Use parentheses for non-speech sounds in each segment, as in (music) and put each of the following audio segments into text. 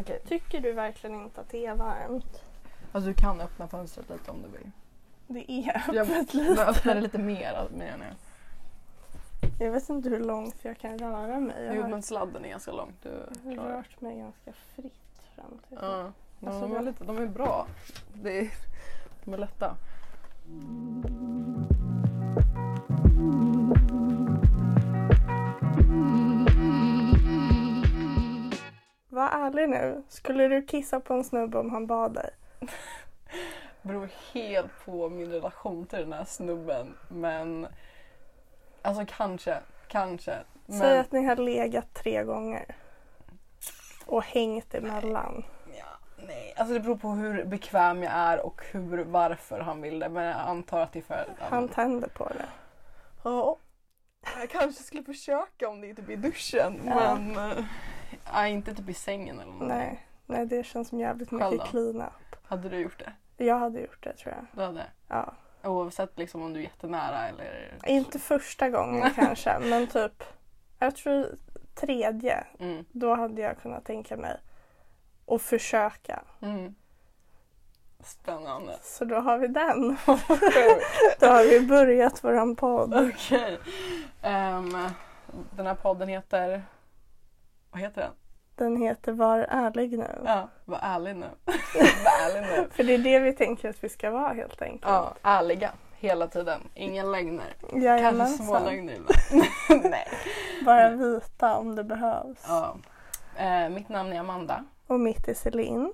Okej. Tycker du verkligen inte att det är varmt? Alltså du kan öppna fönstret lite om du vill. Det är Jag öppet men lite. öppna det lite mer menar jag. Jag vet inte hur långt jag kan röra mig. Jag Jo har men sladden är ganska lång. Du har klarar det. rört mig ganska fritt fram till Ja. Ja, Alltså, de, är jag- lite, de är bra. Det är, de är lätta. Var ärlig nu. Skulle du kissa på en snubbe om han bad dig? (laughs) beror helt på min relation till den här snubben. Men alltså kanske, kanske. Men, Säg att ni har legat tre gånger. Och hängt emellan. ja, nej. Alltså det beror på hur bekväm jag är och hur, varför han vill det. Men jag antar att det är för... Han tänder på det. Ja. Jag kanske skulle försöka om det är typ i duschen. Ja. Men (laughs) ja, inte typ i sängen eller någonting. Nej, nej det känns som jävligt Själv mycket då? clean up. Hade du gjort det? Jag hade gjort det tror jag. Du hade? Ja. Oavsett liksom om du är jättenära eller... Inte första gången (laughs) kanske men typ jag tror tredje. Mm. Då hade jag kunnat tänka mig att försöka. Mm. Spännande. Så då har vi den. (laughs) då har vi börjat våran podd. Okej. Ehm, den här podden heter... Vad heter den? Den heter Var ärlig nu. Ja, var ärlig nu. (laughs) var ärlig nu. För det är det vi tänker att vi ska vara helt enkelt. Ja, ärliga. Hela tiden. Ingen lögner. Kanske små lögner. (laughs) Nej. Bara vita om det behövs. Ja. Eh, mitt namn är Amanda Och mitt är Celine.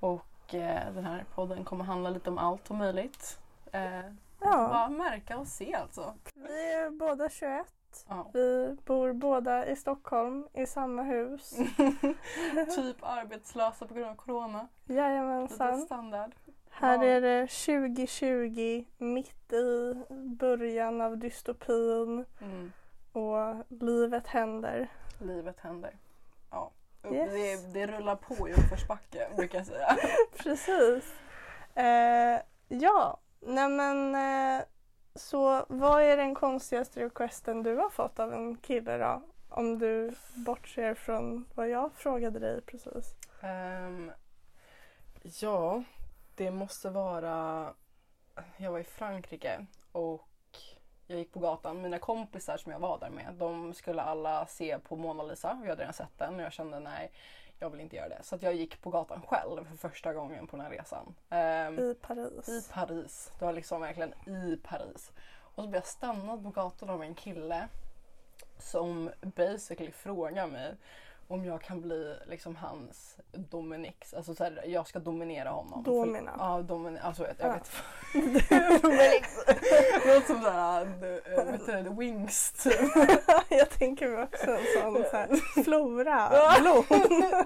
och eh, den här podden kommer handla lite om allt och möjligt. Eh, Ja. Bara märka och se alltså. Vi är båda 21. Ja. Vi bor båda i Stockholm i samma hus. (laughs) typ arbetslösa på grund av corona. Lite Jajamensan. standard. Här är det 2020, mitt i början av dystopin Mm. och livet händer. Livet händer. Ja. Yes. Det, det rullar på i uppförsbacke brukar jag säga. (laughs) Precis. Eh, ja, nej men eh, så vad är den konstigaste requesten du har fått av en kille då? Om du bortser från vad jag frågade dig precis. Um, ja, det måste vara... Jag var i Frankrike och jag gick på gatan. Mina kompisar som jag var där med, de skulle alla se på Mona Lisa. Vi hade redan sett den och jag kände nej, jag vill inte göra det. Så jag gick på gatan själv för första gången på den här resan. Ehm, I Paris. I Paris. Det var liksom verkligen i Paris. Och så blev jag stannad på gatan av en kille som basically frågar mig om jag kan bli liksom hans Dominix. Alltså så här, jag ska dominera honom. Domina. För, ja, domina. Alltså jag, jag Ja. vet (laughs) Dominix. Det låter som såhär, äh, Wings typ. (laughs) jag tänker mig också en sån så här, flora, blom. (laughs)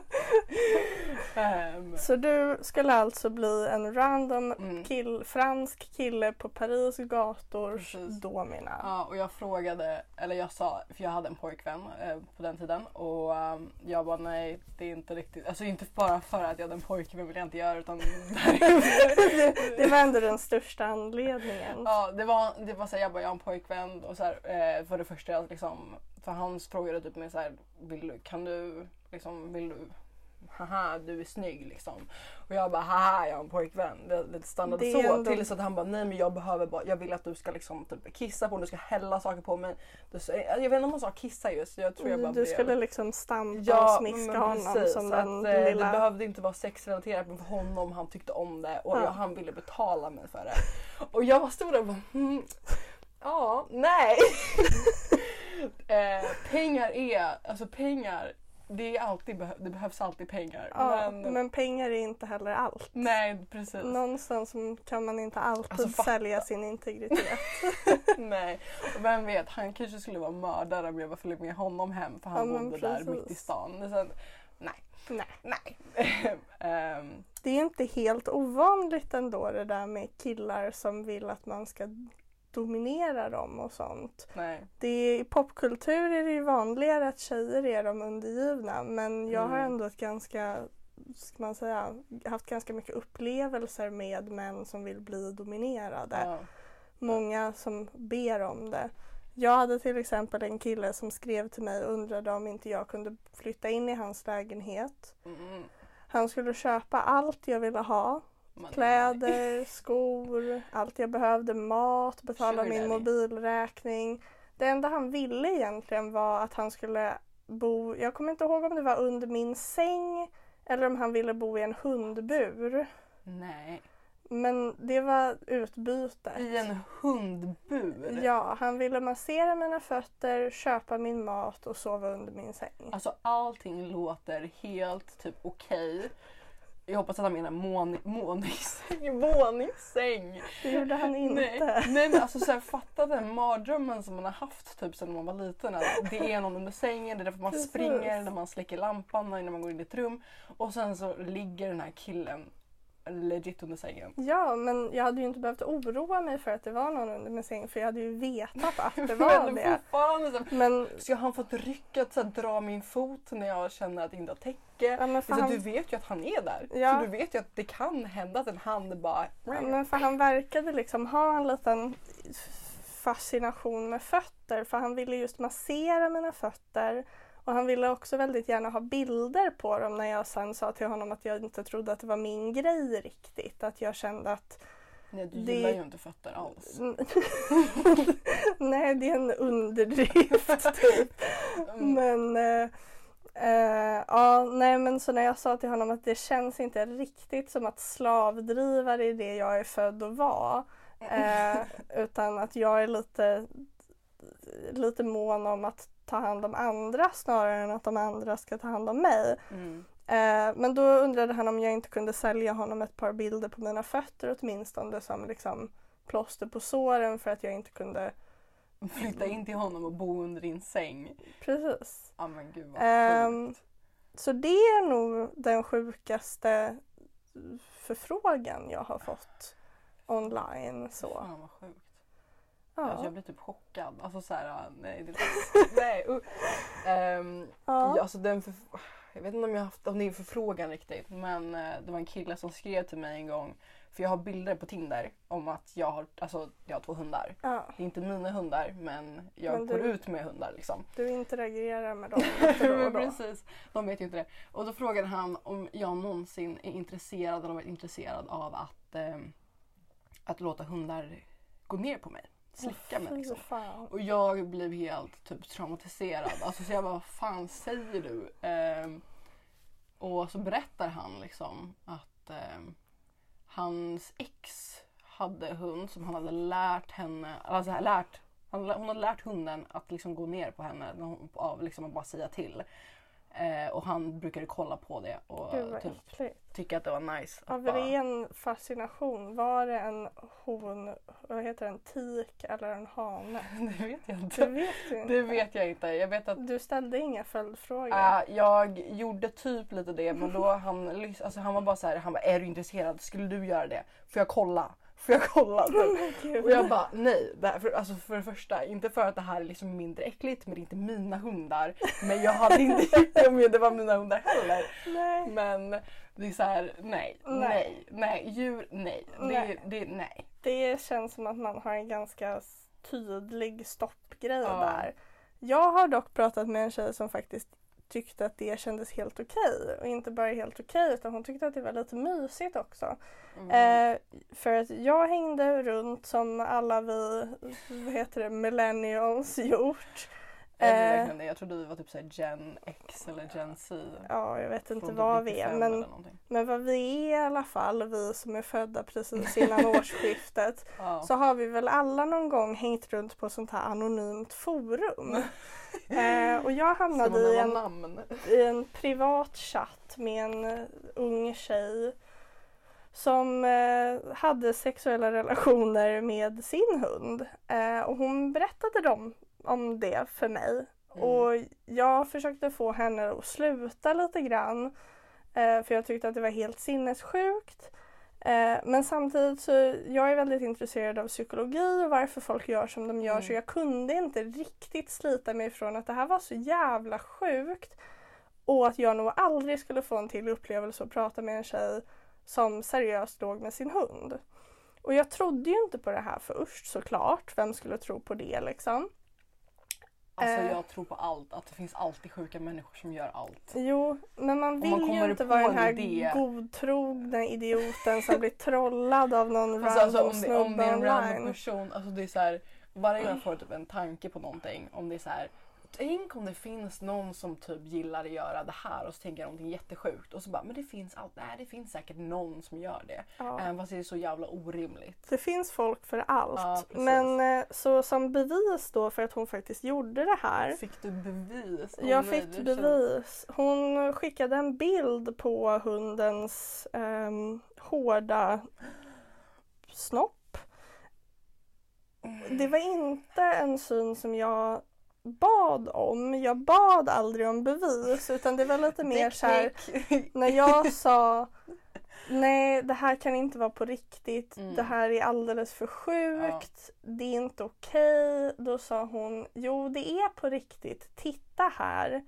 Så du skulle alltså bli en random Mm. kill, fransk kille på Paris gator Precis. domina. Ja, och jag frågade, eller jag sa, för jag hade en pojkvän eh, på den tiden och ehm, jag bara nej, det är inte riktigt, alltså inte bara för att jag hade en pojkvän vill jag inte göra utan det, (laughs) det var ändå den största anledningen. Ja, det var, det var så här, jag bara jag har en pojkvän och så här, eh, för det första liksom, för han frågade typ mig så här, vill kan du, liksom, vill du, haha du är snygg liksom. Och jag bara haha jag har en pojkvän. Det, det stannade Det så ändå- tills att han bara nej men jag behöver bara, jag vill att du ska liksom typ kissa på mig, du ska hälla saker på mig. Du, så- jag vet inte om han sa kissa just, jag tror jag bara Du blev- skulle liksom stampa och Ja, smiska men honom precis. som Så den att, eh, lilla... Det behövde inte vara sexrelaterat men för honom, han tyckte om det och Ja. jag, han ville betala mig för det. Och jag var stod där och bara hmm, ja, nej. (laughs) eh, pengar är, alltså pengar, det, är alltid, beh- det behövs alltid pengar. ja, men, men... pengar är inte heller allt. nej precis. Någonstans kan man inte alltid Alltså, sälja sin integritet. (laughs) nej. Och vem vet, han kanske skulle vara mördare om jag bara följde med honom hem för han Ja, bodde där precis. mitt i stan. Sen, nej, Nej. nej. (laughs) Ehm, Det är inte helt ovanligt ändå det där med killar som vill att man ska dominera dem och sånt. nej. Det är, I popkultur är det ju vanligare att tjejer är de undergivna men jag har Mm. ändå ett ganska, ska man säga, haft ganska mycket upplevelser med män som vill bli dominerade. Ja. Många som ber om det. Jag hade till exempel en kille som skrev till mig och undrade om inte jag kunde flytta in i hans lägenhet. Mm. Han skulle köpa allt jag ville ha. Men- Kläder, skor, allt jag behövde, mat, betala Sugar min mobilräkning. Det enda han ville egentligen var att han skulle bo, jag kommer inte ihåg om det var under min säng eller om han ville bo i en hundbur. Nej. Men det var utbytet. I en hundbur? Ja, han ville massera mina fötter, köpa min mat och sova under min säng. Alltså allting låter helt typ okej. Jag hoppas att han menar mån- (laughs) måningssäng. Våningssäng! Det gjorde han inte. Nej, nej men alltså så här, fatta den mardrömmen som man har haft typ sedan man var liten. Att det är någon under sängen, det är därför man Precis. springer när man släcker lampan innan man går in i ett rum. Och sen så ligger den här killen legit under sängen. Ja, men jag hade ju inte behövt oroa mig för att det var någon under min säng för jag hade ju vetat att det (laughs) var men det. fortfarande så Men, Ska han fått rycka att dra min fot när jag känner att det inte har täcke? ja, men, Så han, du vet ju att han är där. Ja. Så du vet ju att det kan hända att en hand bara... ja, men för han verkade liksom ha en liten fascination med fötter för han ville just massera mina fötter och han ville också väldigt gärna ha bilder på dem när jag sen sa till honom att jag inte trodde att det var min grej riktigt. Att jag kände att Nej, du Det- gillar ju inte fötter alls. (laughs) Nej, det är en underdrift (laughs) typ. Mm. Men eh, eh, ja, nej men så när jag sa till honom att det känns inte riktigt som att slavdrivare är det jag är född att vara. (laughs) Eh, utan att jag är lite, lite mån om att ta hand om andra snarare än att de andra ska ta hand om mig. Mm. Eh, men då undrade han om jag inte kunde sälja honom ett par bilder på mina fötter åtminstone som liksom plåster på såren för att jag inte kunde Flytta in till honom och bo under din säng. Precis. Ja men gud vad sjukt. Så det är nog den sjukaste förfrågan jag har fått online. Så. Fan vad sjukt. Alltså, Ja. jag blir typ chockad. Alltså såhär, nej. Det (laughs) nej uh. Ehm, Ja. alltså den för, jag vet inte om jag haft om det är en förfrågan riktigt men eh, det var en kille som skrev till mig en gång för jag har bilder på Tinder om att jag har, alltså, jag har två hundar. Ja, Det är inte mina hundar men jag Men går du- ut med hundar liksom. du interagerar med dem (laughs) då då. Precis, de vet ju inte det. Och då frågade han om jag någonsin är intresserad eller varit intresserad av att, eh, att låta hundar gå ner på mig. Slicka mig liksom. Och jag blev helt typ traumatiserad. Alltså, så jag bara, vad fan säger du? Ehm, och så berättar han liksom att ehm, hans ex hade hund som han hade lärt henne, alltså lärt, hon hade lärt hunden att liksom gå ner på henne av liksom att bara säga till. Eh, och han brukade kolla på det och Gud vad typ tycka att det var nice. Av bara, ren fascination, var det en hon, vad heter det, en tik eller en hane? (laughs) det vet jag Det inte. vet du inte. Det vet jag inte. Jag vet att Du ställde inga följdfrågor. Äh, jag gjorde typ lite det men då han, alltså han var bara så här, han bara är du intresserad? Skulle du göra det? Får jag kolla? Får jag kolla? Typ. Gud. Och jag bara nej. Det här, för, alltså för det första, inte för att det här är liksom mindre äckligt men det är inte mina hundar. Men jag hade inte (laughs) gjort det om det var mina hundar heller. Nej. Men det är så här, nej, Nej. nej, nej, djur, nej. Det, Nej. det, nej. Det känns som att man har en ganska tydlig stoppgrej Ja. där. Jag har dock pratat med en tjej som faktiskt tyckte att det kändes helt okej. Och inte bara helt okej utan hon tyckte att det var lite mysigt också. Mm. Eh, för att jag hängde runt som alla vi, vad heter det, millennials (laughs) gjort. Eh, verkligen det? Jag trodde vi var typ så här Gen X eller Gen Z. Ja, jag vet inte Från vad typ vi är 95 men, men vad vi är i alla fall, vi som är födda precis innan (laughs) årsskiftet. Ja. så har vi väl alla någon gång hängt runt på sånt här anonymt forum. (laughs) eh, och jag hamnade i en, namn? i en privat chatt med en eh, ung tjej som eh, hade sexuella relationer med sin hund. Eh, och hon berättade dem om det för mig. Mm. Och jag försökte få henne att sluta lite grann. Eh, för jag tyckte att det var helt sinnessjukt. Eh, men samtidigt så jag är väldigt intresserad av psykologi och varför folk gör som de gör Mm. så jag kunde inte riktigt slita mig ifrån att det här var så jävla sjukt. Och att jag nog aldrig skulle få en till upplevelse att prata med en tjej som seriöst låg med sin hund. Och jag trodde ju inte på det här först såklart. Vem skulle tro på det liksom? Alltså Eh. jag tror på allt. Att det finns alltid sjuka människor som gör allt. Jo, men man vill man ju inte vara den en här idé. godtrogna idioten som blir trollad av någon (laughs) Alltså, alltså, random om, det, om det snubbe är en random online. person. Alltså det är så här, varje gång jag får typ en tanke på någonting. Om det är så här, Tänk om det finns någon som typ gillar att göra det här och så tänker jag någonting jättesjukt. Och så bara, men det finns allt. Nej, det finns säkert någon som gör det. Ja. Även fast det är så jävla orimligt. Det finns folk för allt. Ja, men eh, så som bevis då för att hon faktiskt gjorde det här. Fick du bevis? Åh Jag nej, fick det känns- bevis. Hon skickade en bild på hundens ehm, hårda snopp. Det var inte en syn som jag bad om. Jag bad aldrig om bevis utan det var lite mer så här när jag (laughs) sa nej det här kan inte vara på riktigt, Mm. det här är alldeles för sjukt, det är inte okej. Då sa hon jo det är på riktigt, titta här.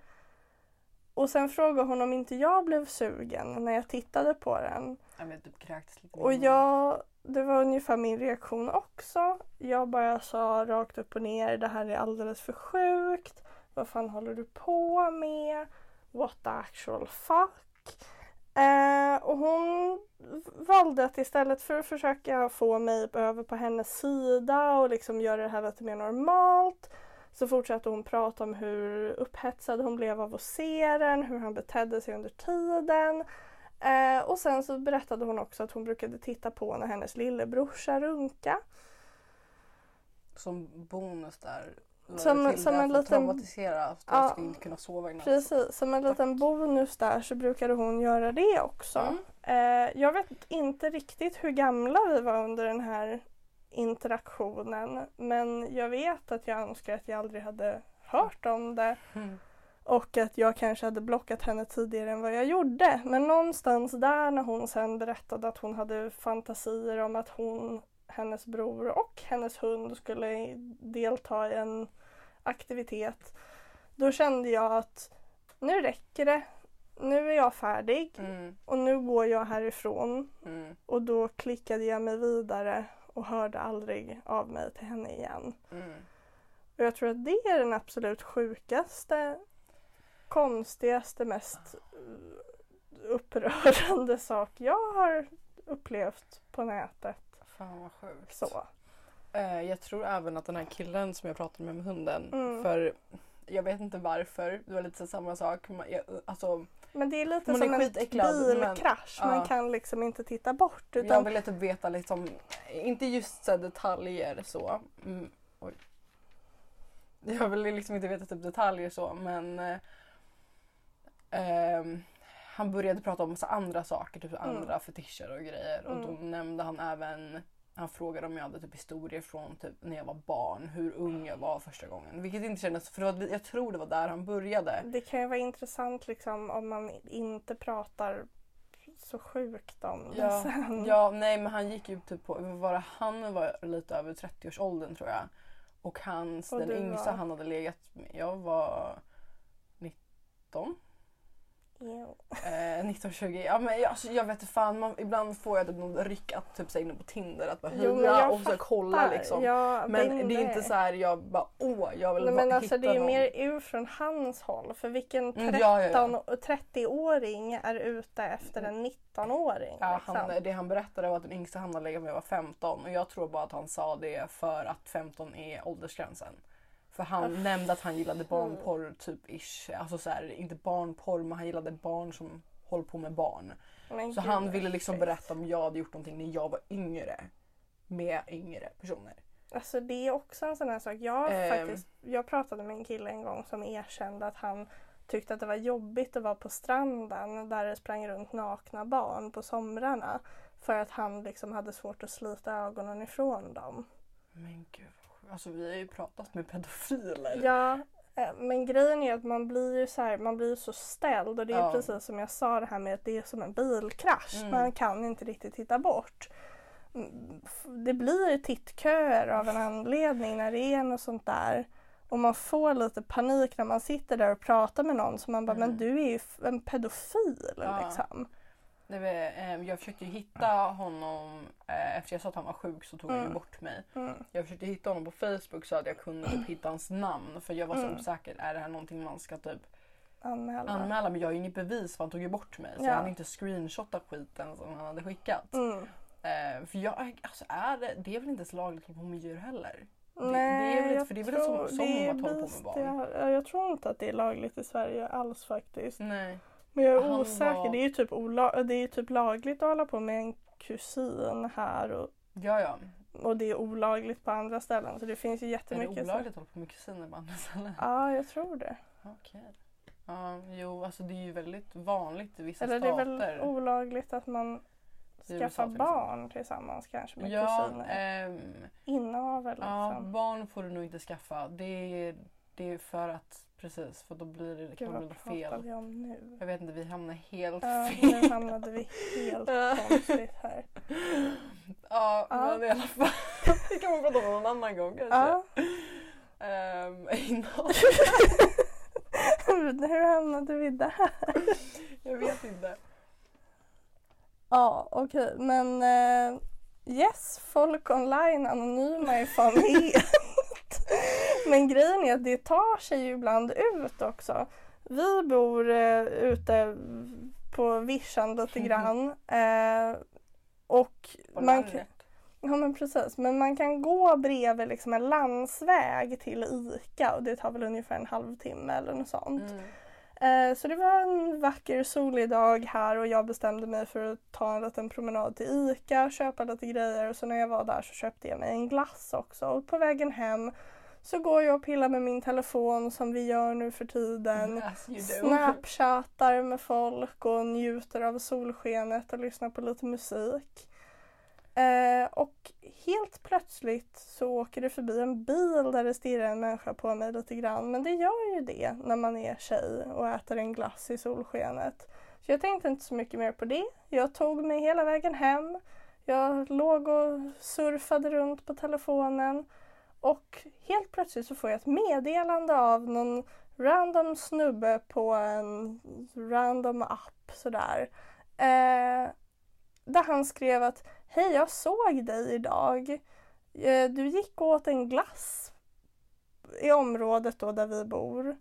Och sen frågade hon om inte jag blev sugen när jag tittade på den. Jag vet, typ kräktes lite. Och jag, det var ungefär min reaktion också. Jag bara sa rakt upp och ner, det här är alldeles för sjukt. Vad fan håller du på med? What the actual fuck? Eh, och hon valde att istället för att försöka få mig över på hennes sida och liksom göra det här lite mer normalt så fortsatte hon prata om hur upphetsad hon blev av att se den, hur han betedde sig under tiden. Eh, och sen så berättade hon också att hon brukade titta på när hennes lillebrorsa runka. Som bonus där. Som- som en liten- Traumatisera. Att Ja, skulle inte kunna sova i natt. Precis, som en liten bonus där så brukade hon göra det också. Mm. Eh, jag vet inte riktigt hur gamla vi var under den här interaktionen men jag vet att jag önskar att jag aldrig hade hört om det Mm. Och att jag kanske hade blockat henne tidigare än vad jag gjorde. Men någonstans där när hon sen berättade att hon hade fantasier om att hon, hennes bror och hennes hund skulle delta i en aktivitet. Då kände jag att nu räcker det. Nu är jag färdig Mm. och nu går jag härifrån. Mm. Och då klickade jag mig vidare och hörde aldrig av mig till henne igen. Mm. Och jag tror att det är den absolut sjukaste, konstigaste, mest eh, upprörande sak jag har upplevt på nätet. Fan vad sjukt. Så. Eh, jag tror även att den här killen som jag pratade med med hunden. Mm. För jag vet inte varför. Det var lite så samma sak. Jag, alltså, Men det är lite Hon är som en men- bilkrasch. Man ja. kan liksom inte titta bort. Jag Utan, ville typ veta liksom, inte just så detaljer så. Mm. Jag ville liksom inte veta typ detaljer så men eh, han började prata om massa andra saker, typ Mm. andra fetischer och grejer. Och då Mm. nämnde han även, han frågade om jag hade typ historier från typ när jag var barn, hur ung jag var första gången. Vilket inte kändes, för var, jag tror det var där han började. det kan ju vara intressant liksom om man inte pratar så sjukt om det Ja, sen. Ja, nej men han gick ju typ på, var han var lite över 30-årsåldern tror jag. Och hans, Och den yngsta var? han hade legat med, jag var 19. Jo. Eh, 1920, ja men jag, alltså, jag vet inte fan, man, ibland får jag typ någon ryck att typ så inne på Tinder att bara hyra och så kolla liksom. Ja, Men det är det. inte så här jag bara åh jag vill Nej, bara men alltså hitta det är någon. mer ur från hans håll. För vilken Mm, 13, ja, ja, ja. och 30-åring är ute efter en 19-åring? Ja, liksom? han, det han berättade var att den yngsta han hade legat med var 15 och jag tror bara att han sa det för att 15 är åldersgränsen. För han Uff. nämnde att han gillade barnporr typ ish. Alltså så här, inte barnporr men han gillade barn som håller på med barn. Men Så gud, han ville liksom berätta om jag hade gjort någonting när jag var yngre. Med yngre personer. Alltså det är också en sån här sak. Jag, Ehm. faktiskt, jag pratade med en kille en gång som erkände att han tyckte att det var jobbigt att vara på stranden där det sprang runt nakna barn på somrarna. För att han liksom hade svårt att slita ögonen ifrån dem. Men gud. Alltså vi har ju pratat med pedofiler. Ja, eh, men grejen är att man blir ju så här, man blir så ställd och det är Ja. precis som jag sa det här med att det är som en bilkrasch. Mm. Man kan inte riktigt titta bort. Mm, Det blir tittköer av en anledning när det är något sånt där. Och man får lite panik när man sitter där och pratar med någon så man bara, Mm. men du är ju en pedofil Ja. liksom. Eh, jag försökte ju hitta honom, eh, efter jag sa att han var sjuk så tog han Mm. bort mig. Mm. Jag försökte hitta honom på Facebook så att jag kunde typ hitta hans namn för jag var så Mm. osäker. Är det här någonting man ska typ Anmäla. anmäla? Men jag har ju inget bevis för han tog ju bort mig. Så Ja. jag hann inte screenshotta skiten som han hade skickat. Mm. Eh, för jag, alltså är det, det är väl inte så lagligt att hålla på med djur heller? det är Nej, väl inte- för det är väl tror- som- som det är att hålla på med barn. Jag, ja, jag tror inte att det är lagligt i Sverige alls faktiskt. Nej. Men jag är Han osäker. var- Det är ju typ, ola- det är typ lagligt att hålla på med en kusin här och, Ja, ja. och det är olagligt på andra ställen. Så det finns ju Är det jättemycket. olagligt att hålla på med kusiner på andra ställen? Ja, jag tror det. Okej. Ja, jo, alltså det är ju väldigt vanligt i vissa Eller det är stater. väl olagligt att man exempel. barn tillsammans kanske med Ja, kusiner. Inavel ja, liksom. barn får du nog inte skaffa. Det är, det är för att, precis, för då blir det, det Gud bli pratar fel. vi om nu? Jag vet inte, vi hamnar helt Ja, fel. nu hamnade vi helt (laughs) konstigt här. Ja, Ja. men i alla fall. Det kan man prata om någon annan gång kanske. Ja. (laughs) Innan, (laughs) Hur hamnade vi där? jag vet inte. Ja, okej, men eh, yes, folk online anonyma fan het. Men grejen är att det tar sig ju ibland ut också. Vi bor eh, ute på vischan lite grann. Eh, och På man, landet. kan- ja men precis, men man kan gå bredvid liksom en landsväg till ICA och det tar väl ungefär en halvtimme eller något sånt. Mm. Eh, Så det var en vacker solig dag här och jag bestämde mig för att ta en liten promenad till ICA, köpa lite grejer och så när jag var där så köpte jag mig en glass också. Och på vägen hem så går jag och pillar med min telefon som vi gör nu för tiden. You do. Snapchattar med folk och njuter av solskenet och lyssnar på lite musik. Eh, och helt plötsligt så åker det förbi en bil där det stirrar en människa på mig lite grann. Men det gör ju det när man är tjej och äter en glass i solskenet. Så jag tänkte inte så mycket mer på det. Jag tog mig hela vägen hem. Jag låg och surfade runt på telefonen. Och helt plötsligt så får jag ett meddelande av någon random snubbe på en random app sådär. Eh, där han skrev att Hej, jag såg dig idag. Eh, du gick och åt en glass i området då där vi bor.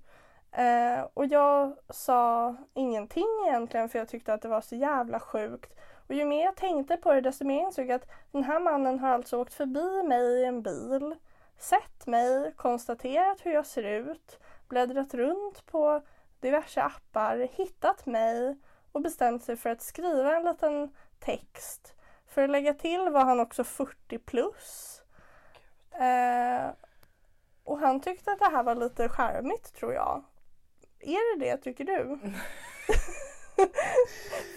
Eh, och jag sa ingenting egentligen för jag tyckte att det var så jävla sjukt. Och ju mer jag tänkte på det desto mer insåg jag att den här mannen har alltså åkt förbi mig i en bil, sett mig, konstaterat hur jag ser ut, bläddrat runt på diverse appar, hittat mig och bestämt sig för att skriva en liten text. För att lägga till var han också 40 plus. Eh, och han tyckte att det här var lite charmigt tror jag. Är det det tycker du? (laughs)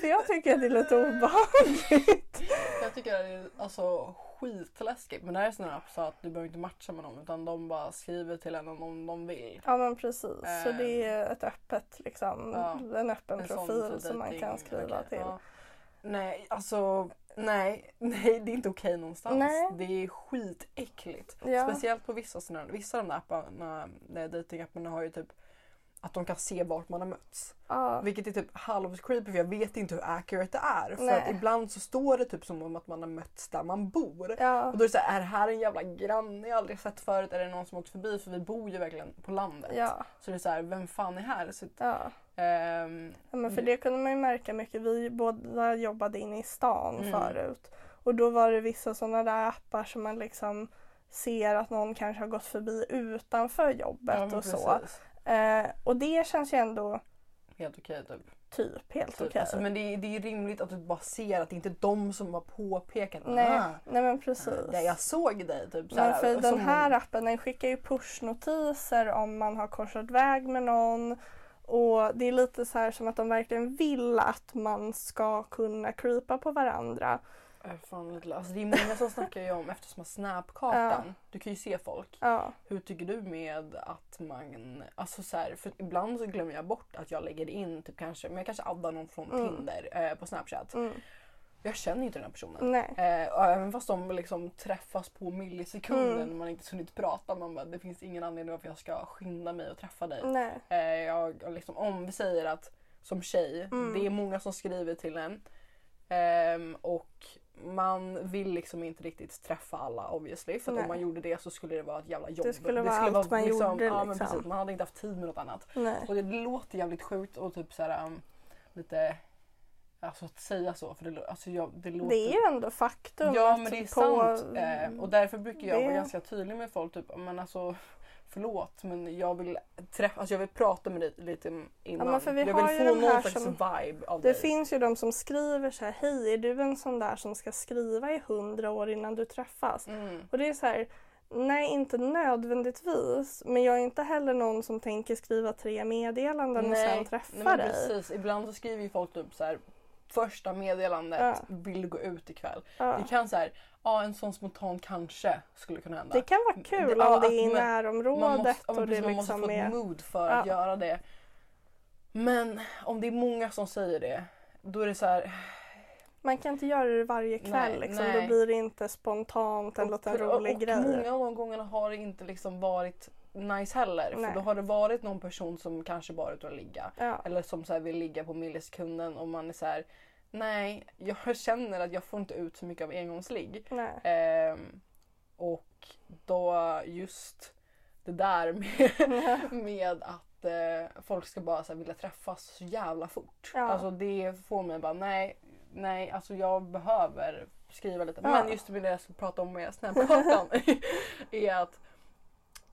För jag tycker att det är lite (laughs) obehagligt. Jag tycker det är alltså skitläskigt. Men det här är sån här app så att du behöver inte matcha med någon utan de bara skriver till en om de vill. Ja men precis. Så Eh. det är ett öppet liksom, Ja, en öppen En profil som man kan skriva Okej, till. ja. Nej, alltså nej, (laughs) nej det är inte okej någonstans. Nej. Det är skitäckligt. Ja. Speciellt på vissa sådana, vissa av de där apparna, de datingapparna har ju typ att de kan se vart man har mötts. Ja. Vilket är typ halvt creepy för jag vet inte hur accurate det är. För Nej. att ibland så står det typ som om att man har mötts där man bor. Ja. Och då är det så här, är det här en jävla granne jag aldrig sett förut? Är det någon som åkt förbi? För vi bor ju verkligen på landet. Ja. Så det är så här, vem fan är här? Så, ja. ehm, Ja, men för det kunde man ju märka mycket. Vi båda jobbade inne i stan Mm. förut. Och då var det vissa sådana där appar som man liksom ser att någon kanske har gått förbi utanför jobbet ja, och så. Eh, och det känns ju ändå Helt okej typ. typ helt typ. okej. Alltså, men det är, det är rimligt att du bara ser att det inte är de som har påpekat. nej, "Ah, nej men precis. Ja, jag såg dig typ. Så Men för som den här appen den skickar ju pushnotiser om man har korsat väg med någon. Och det är lite så här som att de verkligen vill att man ska kunna creepa på varandra. Äh, Fan, lite- alltså, det är många som snackar ju om eftersom Snapkartan, du kan ju se folk. Ja, Hur tycker du med att man, alltså så här, för ibland så glömmer jag bort att jag lägger in typ kanske, men jag kanske addar någon från Mm. Tinder eh, på Snapchat. mm. Jag känner ju inte den här personen. nej. Eh, även fast de liksom träffas på millisekunden Mm. man inte hunnit prata, man bara, det finns ingen anledning varför jag ska skynda mig och träffa dig. nej. Eh, jag, liksom, om vi säger att som tjej, Mm. det är många som skriver till en. Ehm, och man vill liksom inte riktigt träffa alla obviously. För om man gjorde det så skulle det vara ett jävla jobb. Det skulle vara allt man gjorde, Ja liksom. precis, man hade inte haft tid med något annat. Nej. Och det låter jävligt sjukt och typ såhär um, lite Alltså att säga så för det, alltså jag, det låter... Det är ju ändå faktum Ja men det är på- sant. Eh, och därför brukar jag det- vara ganska tydlig med folk. Typ, men alltså, förlåt men jag vill träffa, alltså jag vill prata med dig lite innan. men för vi jag har vill ju få någon slags som- vibe av Det dig. finns ju de som skriver så här, hej är du en sån där som ska skriva i hundra år innan du träffas? Mm. Och det är så här, nej inte nödvändigtvis men jag är inte heller någon som tänker skriva tre meddelanden och sen träffa nej, men dig. precis. Ibland så skriver ju folk typ så här första meddelandet, Ja. vill du gå ut ikväll? Ja. Det kan så här, ja en sån spontan kanske skulle kunna hända. Det kan vara kul Det- om det är i närområdet man måste, och det precis, man måste liksom få är... ett mood för att göra det. Men om det är många som säger det, då är det så här. Man kan inte göra det varje kväll Nej, liksom. nej. Då blir det inte spontant en liten och, rolig och grej. många av de gångerna har det inte liksom varit nice heller. Nej. För då har det varit någon person som kanske bara är ute och ligga. Ja. Eller som så vill ligga på millisekunden och man är så här. Nej, jag (laughs) känner att jag får inte ut så mycket av engångsligg. Nej. Ehm, och då just det där med, (laughs) med att eh, folk ska bara så här, vilja träffas så jävla fort. Ja. Alltså det får mig bara nej, nej alltså jag behöver skriva lite. Ja. Men just det jag ska prata om med Snapkartan (laughs) är att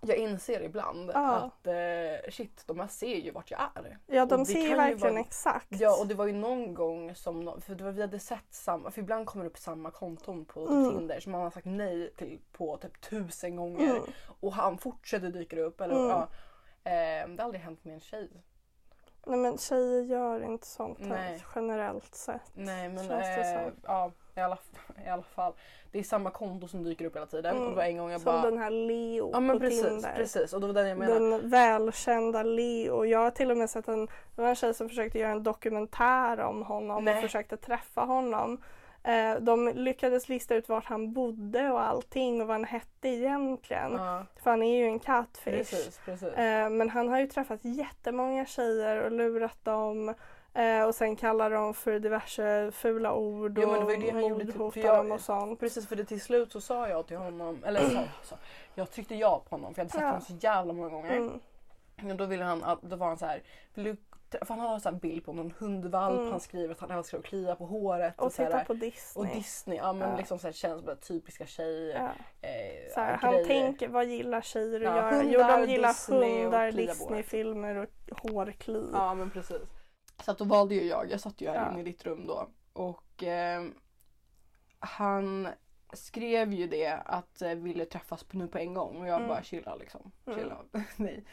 jag inser ibland Ja. att eh, shit, de här ser ju vart jag är. Ja, de ser ju verkligen vara- exakt. Ja och det var ju någon gång som, för det var, vi hade sett samma, för ibland kommer det upp samma konton på Mm. Tinder som man har sagt nej till på typ tusen gånger. Mm. Och han fortsätter dyka upp. Eller, Mm. ja, eh, det har aldrig hänt med en tjej. Nej men tjejer gör inte sånt Nej. generellt sett. Nej men eh, ja, i alla, i alla fall. Det är samma konto som dyker upp hela tiden. Mm. Och det var en gång jag Som bara... den här Leo Ja men på precis, Tinder. precis. Och det var den jag menade. Den välkända Leo. Jag har till och med sett en, det var en tjej som försökte göra en dokumentär om honom Nej. och försökte träffa honom. Eh, de lyckades lista ut vart han bodde och allting och vad han hette egentligen. Ja, För han är ju en catfish. precis, precis. Eh, men han har ju träffat jättemånga tjejer och lurat dem. Eh, och sen kallar dem för diverse fula ord Ja, och gjorde till- mordhotar dem och sånt. Precis för det till slut så sa jag till honom, eller sa, sa jag tryckte ja på honom för jag hade sett Ja. honom så jävla många gånger. Mm. Och då ville han, att- då var han så här, vill du, för han har en bild på någon hundvalp, Mm. han skriver att han älskar att klia på håret. Och så här, titta på Disney. och Disney, ja men Ja. liksom så här, känns som typiska tjejer. Ja. Eh, Så här, ja, han grejer. tänker, vad gillar tjejer att Ja, göra? jo, de gillar Disney och hundar, Disney-filmer och hårkli. Ja men precis. Så att då valde ju jag, jag satt ju här Ja. inne i ditt rum då. Och eh, han skrev ju det att eh, ville träffas på, nu på en gång och jag Mm. bara chilla liksom. Mm. Chilla. (laughs) Nej.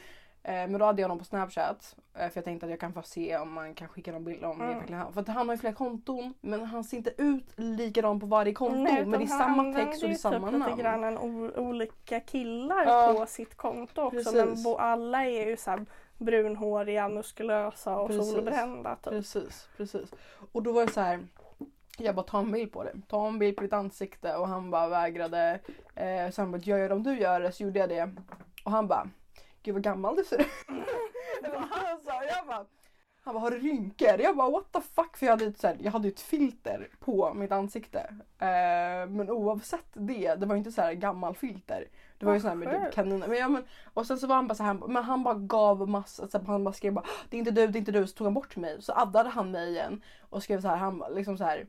Eh, men då hade jag honom på snapchat eh, för jag tänkte att jag kan få se om man kan skicka någon bild om det Mm. verkligen han. För att han har ju flera konton men han ser inte ut likadan på varje konto. Nej, men det är samma text och det är samma typ namn. lite grann en olika killar Ja. på sitt konto också. Precis. Men alla är ju så här brunhåriga, muskulösa och Precis. solbrända. Typ. Precis, precis. Och då var det så här. Jag bara ta en bild på det. Ta en bild på ditt ansikte och han bara vägrade. Eh, så han bara, jag gör det om du gör det så gjorde jag det. Och han bara, gud vad gammal du ser ut. (laughs) Det var han sa. Jag bara, han bara, har du rynkor? Jag bara what the fuck? För jag hade, ett, så här, jag hade ett filter på mitt ansikte. Eh, men oavsett det, det var ju inte så här gammal filter. Det var ju sån här med typ kaniner. Men, ja, men, och sen så var han bara så här, men han bara gav massa, så här, han bara skrev bara det är inte du, det är inte du. Så tog han bort mig. Så addade han mig igen och skrev så här, han liksom så här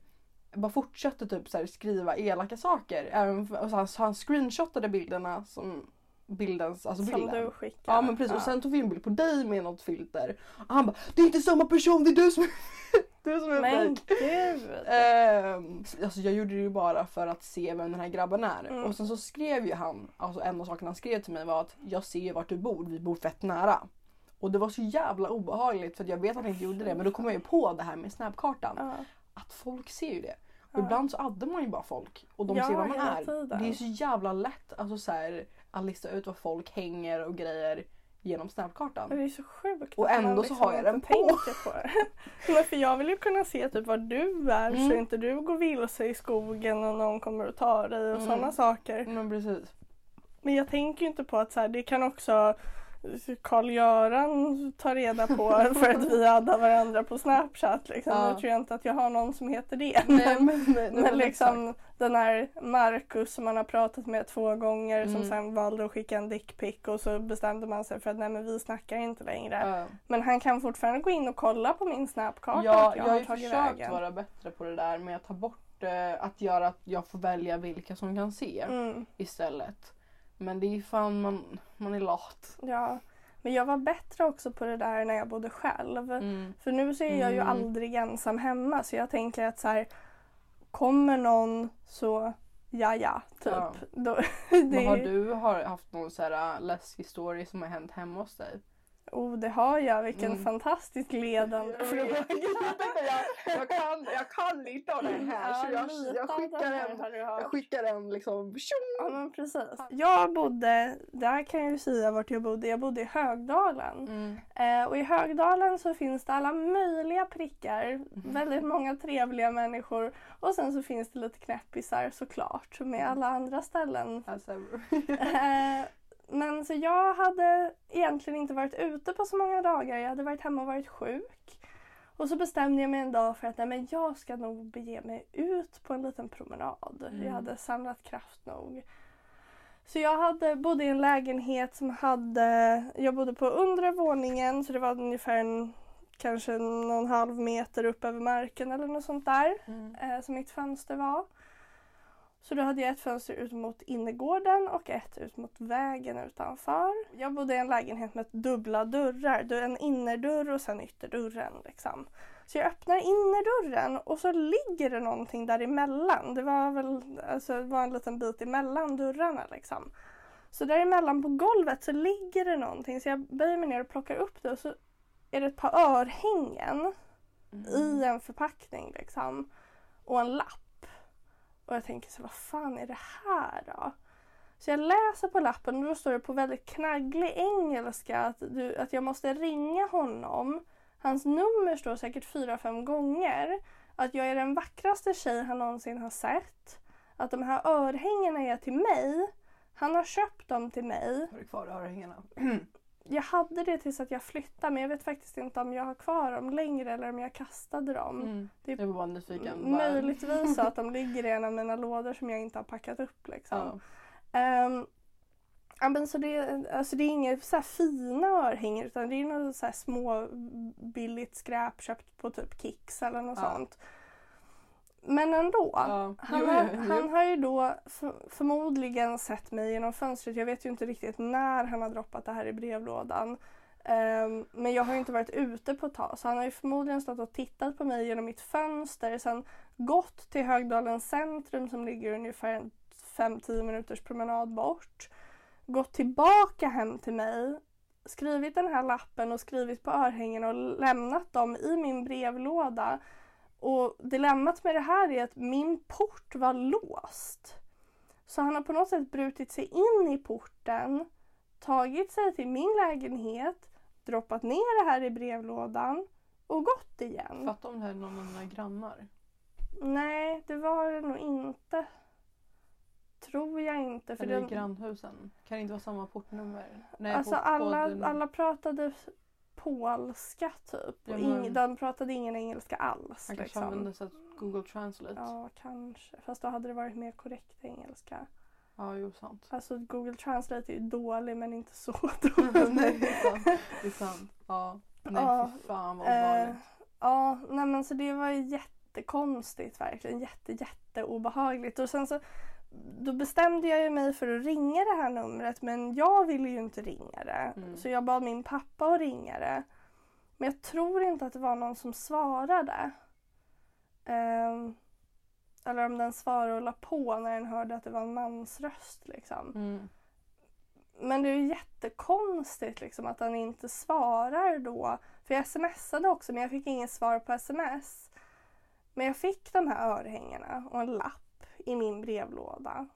bara fortsatte typ så här, skriva elaka saker. Även, och så han, så han screenshotade bilderna som bildens, alltså Som bilden. du skickar. Ja men precis och sen tog vi en bild på dig med något filter. Och han bara det är inte samma person, det är du som, (laughs) du som är Men fake. gud! Ehm, alltså jag gjorde det ju bara för att se vem den här grabben är. Mm. Och sen så skrev ju han, alltså en av sakerna han skrev till mig var att jag ser ju vart du bor, vi bor fett nära. Och det var så jävla obehagligt för jag vet att han inte gjorde det men då kom jag ju på det här med snapkartan. Ja. Att folk ser ju det. Ja. ibland så addar man ju bara folk och de Ja, ser vad man är. tiden. Det är så jävla lätt alltså, så här, att lista ut var folk hänger och grejer genom snapkartan. Men Det är så sjukt Och ändå så har jag den på. på. (laughs) Men för jag vill ju kunna se typ var du är Mm. så inte du går vilse i skogen och någon kommer och tar dig och Mm. sådana saker. Men precis. Men jag tänker ju inte på att så här, det kan också Karl-Göran ta reda på (laughs) för att vi addar varandra på Snapchat. Liksom. Ja. Nu tror jag inte att jag har någon som heter det. Nej, Men, nej, men liksom den här Marcus som man har pratat med två gånger som Mm. sen valde att skicka en dickpic och så bestämde man sig för att nej men vi snackar inte längre. Ja. Men han kan fortfarande gå in och kolla på min snapkarta Ja, jag jag har ju försökt vägen. vara bättre på det där med att ta bort eh, att göra att jag får välja vilka som kan se Mm, istället. Men det är ju fan man, man är lat. ja. Men jag var bättre också på det där när jag bodde själv. Mm. För nu så är jag ju Mm. aldrig ensam hemma så jag tänker att så här, kommer någon så ja ja, typ. Ja. Då, (laughs) det, Men har du har haft någon så här äh, läskig story som har hänt hemma hos dig? Oh, det har jag. Vilken Mm. fantastisk ledande fråga. jag, kan, jag kan lite av det här så jag, jag skickar den en, jag skickar en liksom tjong! Ja men precis. Jag bodde, där kan jag ju säga vart jag bodde. Jag bodde i Högdalen. Mm. Eh, och i Högdalen så finns det alla möjliga prickar. Väldigt många trevliga människor. Och sen så finns det lite knäppisar såklart. Med alla andra ställen. Alltså, (laughs) Eh, men så jag hade egentligen inte varit ute på så många dagar. Jag hade varit hemma och varit sjuk. Och så bestämde jag mig en dag för att nej, men jag ska nog bege mig ut på en liten promenad. Mm. Jag hade samlat kraft nog. Så jag hade, bodde i en lägenhet som hade, jag bodde på undre våningen så det var ungefär en, kanske någon halv meter upp över marken eller något sånt där mm. eh, som mitt fönster var. Så då hade jag ett fönster ut mot innergården och ett ut mot vägen utanför. Jag bodde i en lägenhet med dubbla dörrar. Du- En innerdörr och sen ytterdörren. Liksom. Så jag öppnar innerdörren och så ligger det någonting däremellan. Det var väl alltså, det var en liten bit emellan dörrarna. Liksom. Så däremellan på golvet så ligger det någonting. Så jag böjer mig ner och plockar upp det och så är det ett par örhängen i en förpackning liksom. Och en lapp. Och jag tänker så vad fan är det här då? Så jag läser på lappen och då står det på väldigt knagglig engelska att, du, att jag måste ringa honom. Hans nummer står säkert fyra, fem gånger. Att jag är den vackraste tjej han någonsin har sett. Att de här örhängena är till mig. Han har köpt dem till mig. Har du kvar örhängena? (clears throat) Jag hade det tills att jag flyttade men jag vet faktiskt inte om jag har kvar dem längre eller om jag kastade dem. Mm. Det är Jag var bara nyfiken. Möjligtvis så att de (laughs) ligger i en av mina lådor som jag inte har packat upp. Liksom. Ja. Ja, men så det, alltså det är inga så här fina örhängen utan det är något så här små billigt skräp köpt på typ Kicks eller något Ja. sånt. Men ändå. Ja. Han, har, jo, jo. han har ju då för, förmodligen sett mig genom fönstret. Jag vet ju inte riktigt när han har droppat det här i brevlådan. Ehm, men jag har ju inte varit ute på ett tag så han har ju förmodligen stått och tittat på mig genom mitt fönster. Sen gått till Högdalens centrum som ligger ungefär en 5-10 minuters promenad bort. Gått tillbaka hem till mig. Skrivit den här lappen och skrivit på örhängena och lämnat dem i min brevlåda. Och dilemmat med det här är att min port var låst. Så han har på något sätt brutit sig in i porten, tagit sig till min lägenhet, droppat ner det här i brevlådan och gått igen. Fatta om det här är någon av dina grannar. Nej, det var det nog inte. Tror jag inte. För Eller i den, grannhusen. Kan det inte vara samma portnummer? Nej, alltså på alla, alla pratade polska typ. Ja, Och ing, de pratade ingen engelska alls. Han kanske liksom. använder så att Google Translate. Ja, Ja, kanske. Fast då hade det varit mer korrekt engelska. jo sant. Alltså Google Translate är ju dålig men inte så (laughs) (laughs) Nej, dålig. det är sant. Det är sant. Ja. Nej Ja, fy fan vad Eh, obehagligt. ja, nej men så det var jättekonstigt verkligen. Jätte, jätte obehagligt. Och sen så då bestämde jag ju mig för att ringa det här numret men jag ville ju inte ringa det. Mm. Så jag bad min pappa att ringa det. Men jag tror inte att det var någon som svarade. Ehm, eller om den svarade och la på när den hörde att det var en mans röst liksom. Mm. Men det är ju jättekonstigt liksom att han inte svarar då. För jag smsade också men jag fick inget svar på sms. Men jag fick de här örhängena och en lapp i min brevlåda.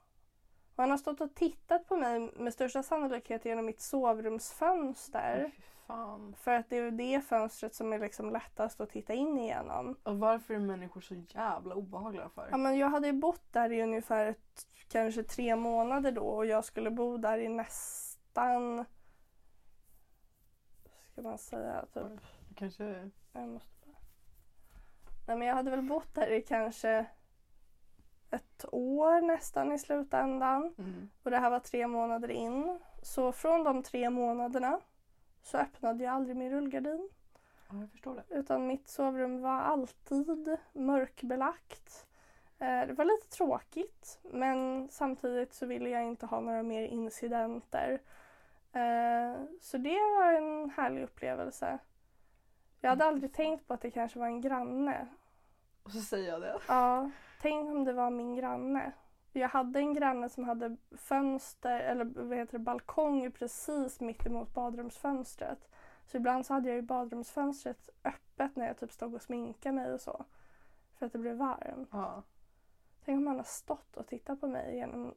Och han har stått och tittat på mig med största sannolikhet genom mitt sovrumsfönster. Fan. För att det är det fönstret som är liksom lättast att titta in igenom. Och varför är människor så jävla obehagliga för? Ja, men jag hade ju bott där i ungefär ett, kanske tre månader då och jag skulle bo där i nästan ska man säga? Typ. Kanske... Jag måste bara... Nej men jag hade väl bott där i kanske ett år nästan i slutändan. Mm. Och det här var tre månader in. Så från de tre månaderna så öppnade jag aldrig min rullgardin. Ja, jag förstår det. Utan mitt sovrum var alltid mörkbelagt. Eh, Det var lite tråkigt men samtidigt så ville jag inte ha några mer incidenter. Eh, Så det var en härlig upplevelse. Jag hade aldrig tänkt på att det kanske var en granne. Och så säger jag det. Ja, tänk om det var min granne. Jag hade en granne som hade fönster, eller vad heter det, balkong precis mitt emot badrumsfönstret. Så ibland så hade jag ju badrumsfönstret öppet när jag typ stod och sminkade mig och så. För att det blev varmt. Ja. Tänk om han har stått och tittat på mig genom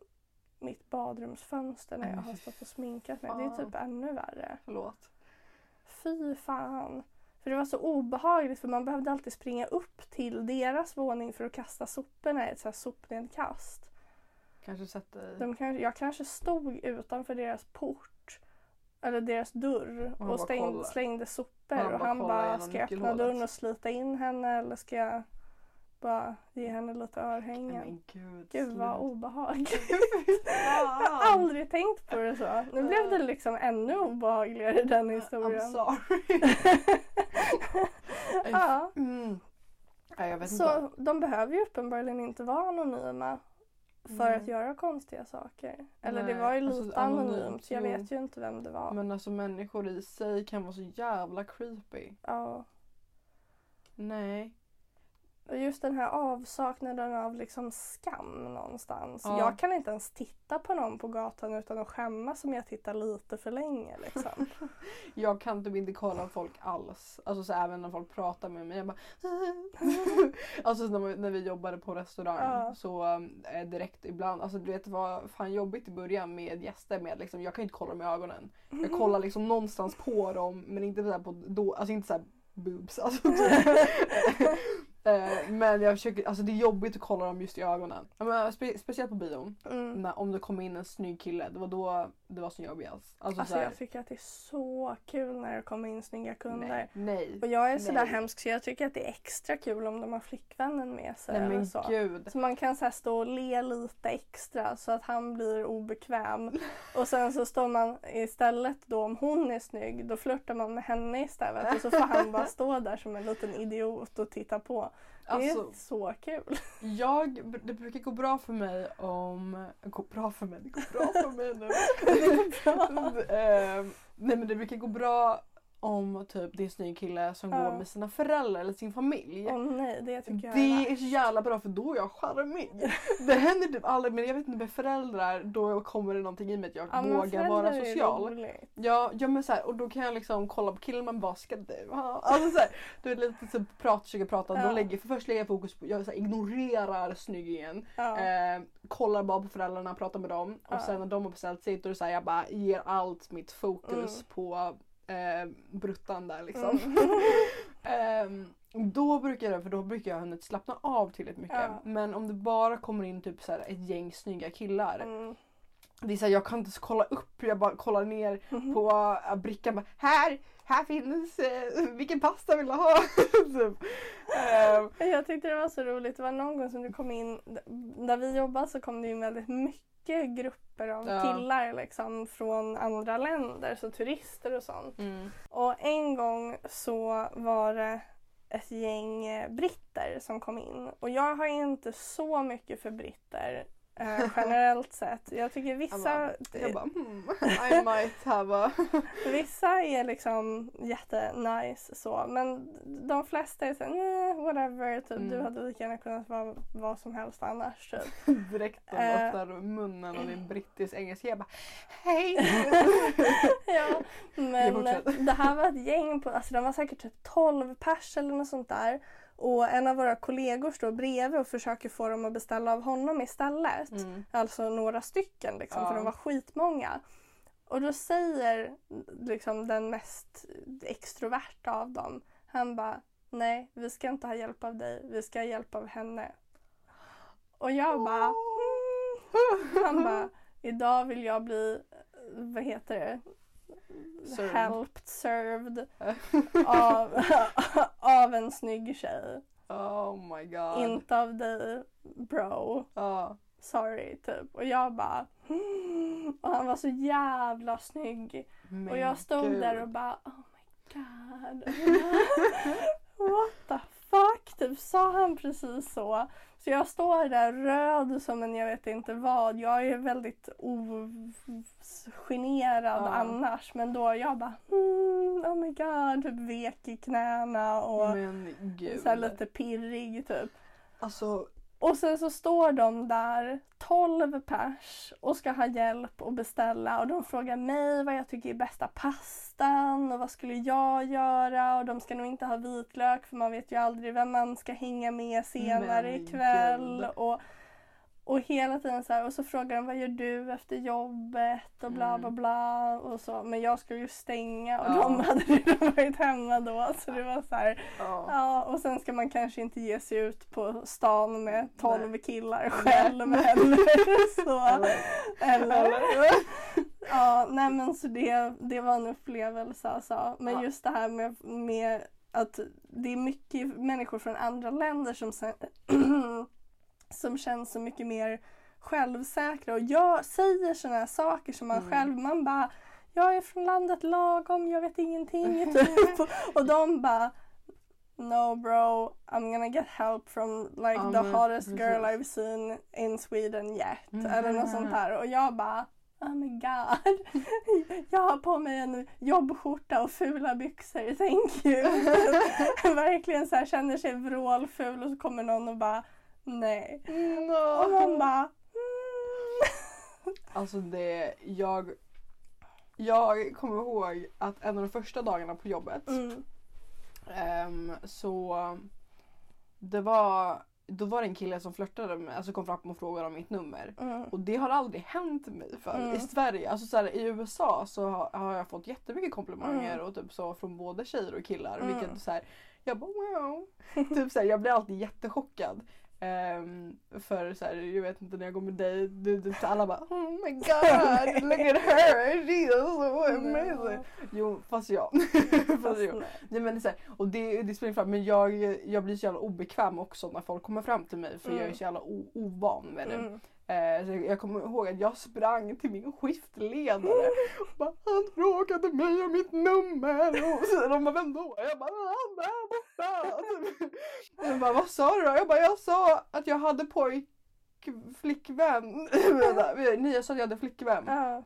mitt badrumsfönster när jag har stått och sminkat mig. Det är typ ännu värre. Förlåt. Fy fan. För det var så obehagligt för man behövde alltid springa upp till deras våning för att kasta soporna i ett så här sopnedkast. Kanske sett dig... De kanske, jag kanske stod utanför deras port eller deras dörr Och och kollar. slängde sopor Han och han bara ska jag öppna nyckelhålet." dörren och slita in henne eller ska jag bara ge henne lite örhängen? men gud. Gud vad obehagligt. (laughs) Jag har aldrig tänkt på det så. Nu blev det liksom ännu obehagligare den I'm historien. sorry. (laughs) Ja. Mm. Jag vet inte. Så de behöver ju uppenbarligen inte vara anonyma för Nej. att göra konstiga saker. Eller det Nej, var ju alltså, lite anonymt, anonymt. Jag vet ju inte vem det var. Men alltså människor i sig kan vara så jävla creepy. Ja. Nej. Och just den här avsaknaden av liksom skam någonstans. Ja. Jag kan inte ens titta på någon på gatan utan att skämmas om jag tittar lite för länge. Liksom. (laughs) Jag kan typ inte kolla på folk alls. Alltså så även när folk pratar med mig. Jag bara... (laughs) alltså när, man- när vi jobbade på restaurang Ja. så eh, direkt ibland. Alltså du vet det var fan jobbigt i början med gäster med liksom, jag kan inte kolla dem i ögonen. Jag kollar liksom någonstans på dem men inte så på då, alltså inte så här boobs. Alltså, typ. (laughs) Eh, men jag försöker, alltså det är jobbigt att kolla dem just i ögonen. Men spe, speciellt på bion. Mm. När, om det kom in en snygg kille, det var då det var som jobbigast. Alltså, Alltså jag tycker att det är så kul när det kommer in snygga kunder. nej, nej. Och jag är sådär Nej. hemsk så jag tycker att det är extra kul om de har flickvännen med sig. Nej men så. gud. Så man kan så stå och le lite extra så att han blir obekväm. (laughs) Och sen så står man istället då om hon är snygg då flörtar man med henne istället och så får han bara stå där som en liten idiot och titta på. Det är Alltså, så kul. jag, det brukar gå bra för mig om... Gå bra för mig? Det går bra för mig nu. (laughs) Eh, nej men det brukar gå bra om typ det är en snygg kille som Ja. går med sina föräldrar eller sin familj. Åh nej, det tycker jag Det är är så jävla bra för då är jag charmig. (laughs) Det händer typ aldrig men jag vet inte med föräldrar då kommer det någonting i mig att jag Ja, men vågar vara är social. roligt. Ja, ja men så här, och då kan jag liksom kolla på killen man bara ska du ha? Alltså så här, du är lite så prat, försöker prata, Ja. då lägger, för först lägger jag fokus på, jag så här, ignorerar snyggingen. Ja. Eh, kollar bara på föräldrarna, pratar med dem och sen när de har beställt sitt då är det så här, jag bara ger allt mitt fokus Mm. på eh, bruttan där liksom. Mm. (laughs) Ehm, då brukar jag, för då brukar jag hunnit slappna av tillräckligt mycket. Ja. Men om det bara kommer in typ så här ett gäng snygga killar. Mm. Det är så här, jag kan inte ens kolla upp, jag bara kollar ner Mm. på äh, brickan. Bara, här, här finns, eh, vilken pasta vill du ha? (laughs) typ. Ehm, Jag tyckte det var så roligt. Det var någon gång som du kom in, där vi jobbade så kom det in väldigt mycket grupper av Ja. killar liksom från andra länder, så turister och sånt. mm. Och en gång så var det ett gäng britter som kom in. Och jag har inte så mycket för britter eh, generellt sett. Jag tycker vissa, Jag bara, hmm, I might have a... (laughs) vissa är liksom jättenice så. Men de flesta är såhär, nej whatever. Typ, Mm. Du hade lika gärna kunnat vara vad som helst annars. Typ. (laughs) Direkt de Eh. öppnar munnen och det är brittisk engelska. Jag bara, hej! (laughs) ja, men det här var ett gäng på, alltså de var säkert typ 12 pers eller något sånt där. Och en av våra kollegor står bredvid och försöker få dem att beställa av honom istället. Mm. Alltså några stycken liksom, Ja. för de var skitmånga. Och då säger liksom den mest extroverta av dem, han bara nej vi ska inte ha hjälp av dig, vi ska ha hjälp av henne. Och jag bara mm. Han bara idag vill jag bli, vad heter det, Served. helped, served (laughs) av, (laughs) av en snygg tjej. Oh my god. Inte av dig bro. Ja. Sorry typ. Och jag bara (gasps) och han var så jävla snygg. Men och jag stod gud. där och bara oh my god. (laughs) What the fuck? Typ sa han precis så. Så jag står där röd som en jag vet inte vad. Jag är väldigt ogenerad Ja. annars. Men då jag bara mm, oh my god. Typ vek i knäna och så lite pirrig typ. Alltså Och sen så står de där 12 pers och ska ha hjälp att beställa. Och de frågar mig vad jag tycker är bästa pastan och vad skulle jag göra? Och de ska nog inte ha vitlök för man vet ju aldrig vem man ska hänga med senare Men ikväll. Och, och hela tiden så här och så frågar de vad gör du efter jobbet och bla Mm. bla bla och så. Men jag skulle ju stänga och Ja. de (laughs) hade redan varit hemma då så det var så här ja. Ja, och sen ska man kanske inte ge sig ut på stan med 12 killar Nej. själv heller. (laughs) (laughs) Så, Eller- eller? Ja, nej men så det, det var en upplevelse alltså. Men Ja. just det här med, med att det är mycket människor från andra länder som, sen, (clears throat) som känns så mycket mer självsäkra och jag säger sådana här saker som man Mm. själv, man bara jag är från landet lagom, jag vet ingenting. (laughs) Typ. och de bara No bro, I'm gonna get help from like Ja, the men hottest girl precis. I've seen in Sweden yet. Mhm. Eller något sånt här. Och jag bara Oh my god. (laughs) Jag har på mig en jobbskjorta och fula byxor, thank you. (laughs) Verkligen så här känner sig vrålful och så kommer någon och bara nej. Och man bara mm. Alltså det, jag... Jag kommer ihåg att en av de första dagarna på jobbet Mm. ehm, så det var, då var det en kille som flörtade med alltså kom fram och frågade om mitt nummer. Mm. Och det har aldrig hänt mig för Mm. i Sverige. Alltså så här, I USA så har, har jag fått jättemycket komplimanger Mm. och typ så från både tjejer och killar. Mm. Vilket så här, jag bara wow. (laughs) typ så här, jag blir alltid jättechockad. Ehm, för så här, jag vet inte när jag går med dig, du, du, alla bara oh my (laughs) god look at her, she is so amazing. Jo fast jag. fast Fast jag. nej. Nej, men det, så här, och det, det spelar roll, men jag, jag blir så jävla obekväm också när folk kommer fram till mig för jag är Mm. så jävla ovan med det. Mm. Eh, så jag, kommer ihåg att jag sprang till min skiftledare och bara han frågade mig om mitt nummer och så de bara vem då? Jag bara han där borta. Jag bara vad sa du då? Jag bara jag sa att jag hade pojk flickvän. (laughs) Nej jag sa att jag hade flickvän. Ja.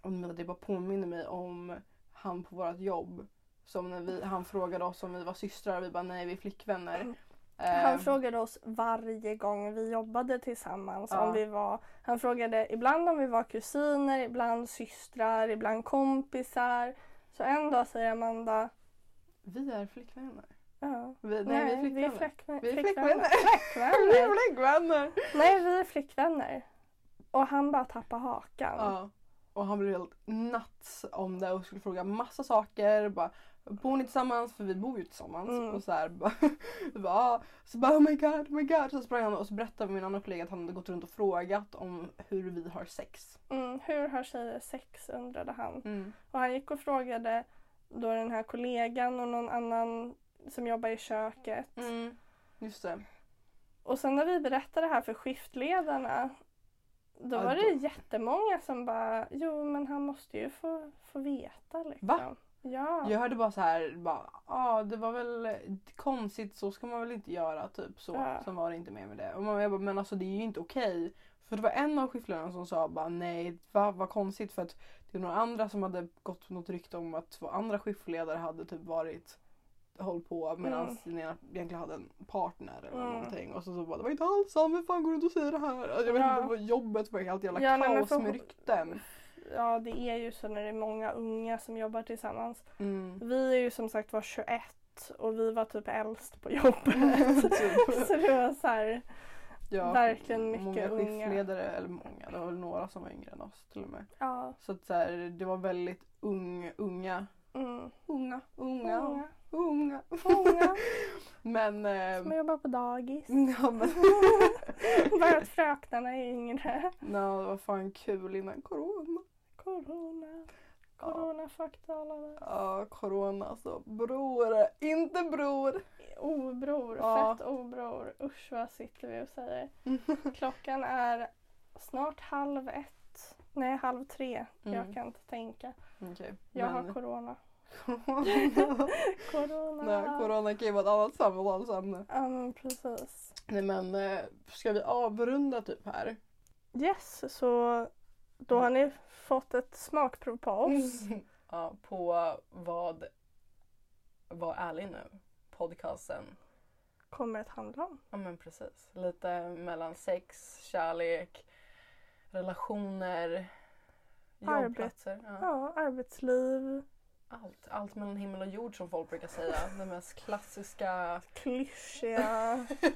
Och det bara påminner mig om han på vårt jobb. Som när vi, han frågade oss om vi var systrar och vi bara nej vi är flickvänner. Han Eh, frågade oss varje gång vi jobbade tillsammans Ja. om vi var, han frågade ibland om vi var kusiner, ibland systrar, ibland kompisar. Så en dag säger Amanda, vi är flickvänner. ja, Vi, nej, är vi är flickvänner. Vi är flickvänner. (laughs) Vi är flickvänner. Nej, vi är flickvänner. Och han bara tappade hakan. Ja. Och han blev helt nuts om det och skulle fråga massa saker. Bara, bor ni tillsammans? För vi bor ju tillsammans. Mm. Och så här, bara, (laughs) bara, så bara oh my god, oh my god. Så sprang han och så berättade min annan kollega att han hade gått runt och frågat om hur vi har sex. Mm, hur har tjejer sex undrade han. Mm. Och han gick och frågade då den här kollegan och någon annan som jobbar i köket. Mm. Just det. Och sen när vi berättade det här för skiftledarna då var det jättemånga som bara jo men han måste ju få, få veta liksom. Va? Ja. Jag hörde bara så här, bara, ah, det var väl konstigt, så ska man väl inte göra typ så. Ja. Sen var det inte mer med det. Och man, jag bara, men alltså det är ju inte okej. För det var en av skiftledarna som sa bara nej, vad va konstigt för att det är några andra som hade gått något rykte om att två andra skiftledare hade typ varit håll på medan Mm. den ena egentligen hade en partner eller Mm. någonting. Och så, så bara, det var inte alls han, vem fan går runt och säger det här? Alltså, jag vet Ja. inte, var jobbet var helt jävla Ja, nej, kaos för- med rykten. Ja det är ju så när det är många unga som jobbar tillsammans. Mm. Vi är ju som sagt var 21 och vi var typ äldst på jobbet. (laughs) Typ. så det var så här, Ja, Verkligen mycket många unga. skiftledare, eller många, det var väl några som var yngre än oss till och med. ja. Så att så här, det var väldigt ung, unga, Mm. unga, unga, Unga. unga. Unga (laughs) Men, eh, som jobbar på dagis. (laughs) ja, men Bara att fröknarna är yngre. no, det var fan kul innan corona. Corona. Corona fuck Dalarna. Ja, corona alltså. Bror, inte bror. Obror, Ja. fett obror. Usch vad sitter vi och säger. (laughs) Klockan är snart halv ett. Nej, halv tre. Jag Mm. kan inte tänka. Okej. Jag men- har corona. (laughs) Corona. Nej, corona kan ju vara ett annat samtalsämne. Ja men precis. Nej men, eh, ska vi avrunda typ här? Yes, så då har ni fått ett smakprov på oss. (laughs) ja, på vad, var ärlig nu, podcasten. Kommer att handla om. Ja men precis. Lite mellan sex, kärlek, relationer, jobbplatser. Ja. Ja, arbetsliv, Allt, allt mellan himmel och jord som folk brukar säga. Det mest klassiska klyschiga. (laughs)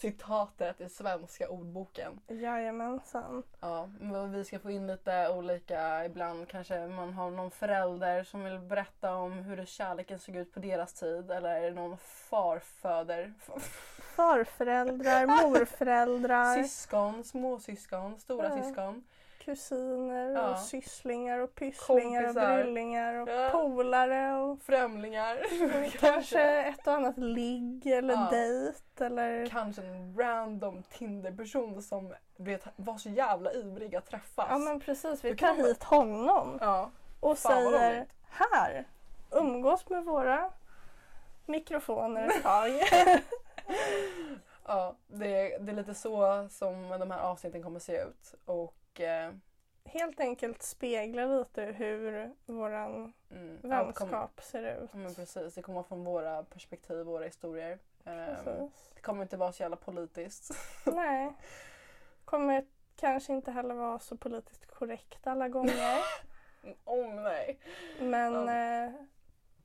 citatet i svenska ordboken. Jajamensan. Ja, men vi ska få in lite olika, ibland kanske man har någon förälder som vill berätta om hur kärleken såg ut på deras tid eller någon farföder, Farföräldrar, morföräldrar, syskon, småsyskon, stora Ja. syskon. Kusiner Ja. och sysslingar och pysslingar Kompisar. och bryllingar och Ja. polare och Främlingar. (laughs) kanske ett och annat ligg eller Ja. dejt eller Kanske en random Tinder-person som vet, var så jävla ivrig att träffas. Ja men precis, vi tar hit honom Ja. och Fan, säger här, umgås med våra mikrofoner ett tag. (laughs) Ja, det, det är lite så som de här avsnitten kommer se ut. Och eh, Helt enkelt spegla lite hur våran mm, allt kommer, vänskap ser ut. men precis, det kommer från våra perspektiv, våra historier. Precis. det kommer inte vara så jävla politiskt. (laughs) Nej. Kommer kanske inte heller vara så politiskt korrekt alla gånger. (laughs) Åh nej. Men Ja. eh,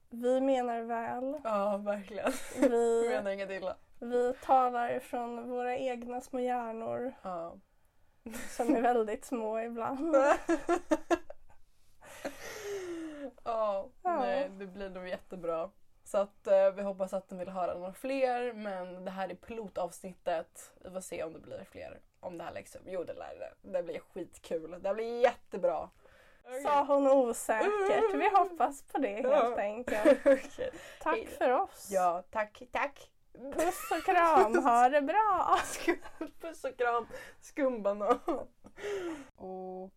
vi menar väl. Ja, verkligen. Jag (laughs) Vi, menar inget illa. vi talar ifrån våra egna små hjärnor Ja. (laughs) som är väldigt små ibland. (laughs) ja, nej, det blir nog jättebra. Så att eh, vi hoppas att ni vill höra några fler men det här är pilotavsnittet. Vi får se om det blir fler. Om det här läggs upp. Jo det lär det. Det blir skitkul. Det blir jättebra. Sa hon osäkert. Vi hoppas på det helt Ja. enkelt. (laughs) Okej. Tack för oss. Ja, tack, tack. Puss och kram. Ha det bra. (laughs) Puss och kram, skumbanan. Och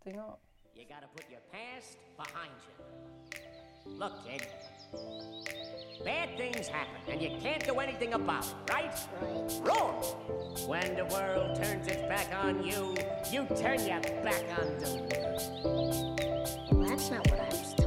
stäng av. You gotta put your past behind you. Look, kid. Bad things happen, and you can't do anything about it, right? Wrong! When the world turns its back on you, you turn your back on them. Well, that's not what I was told.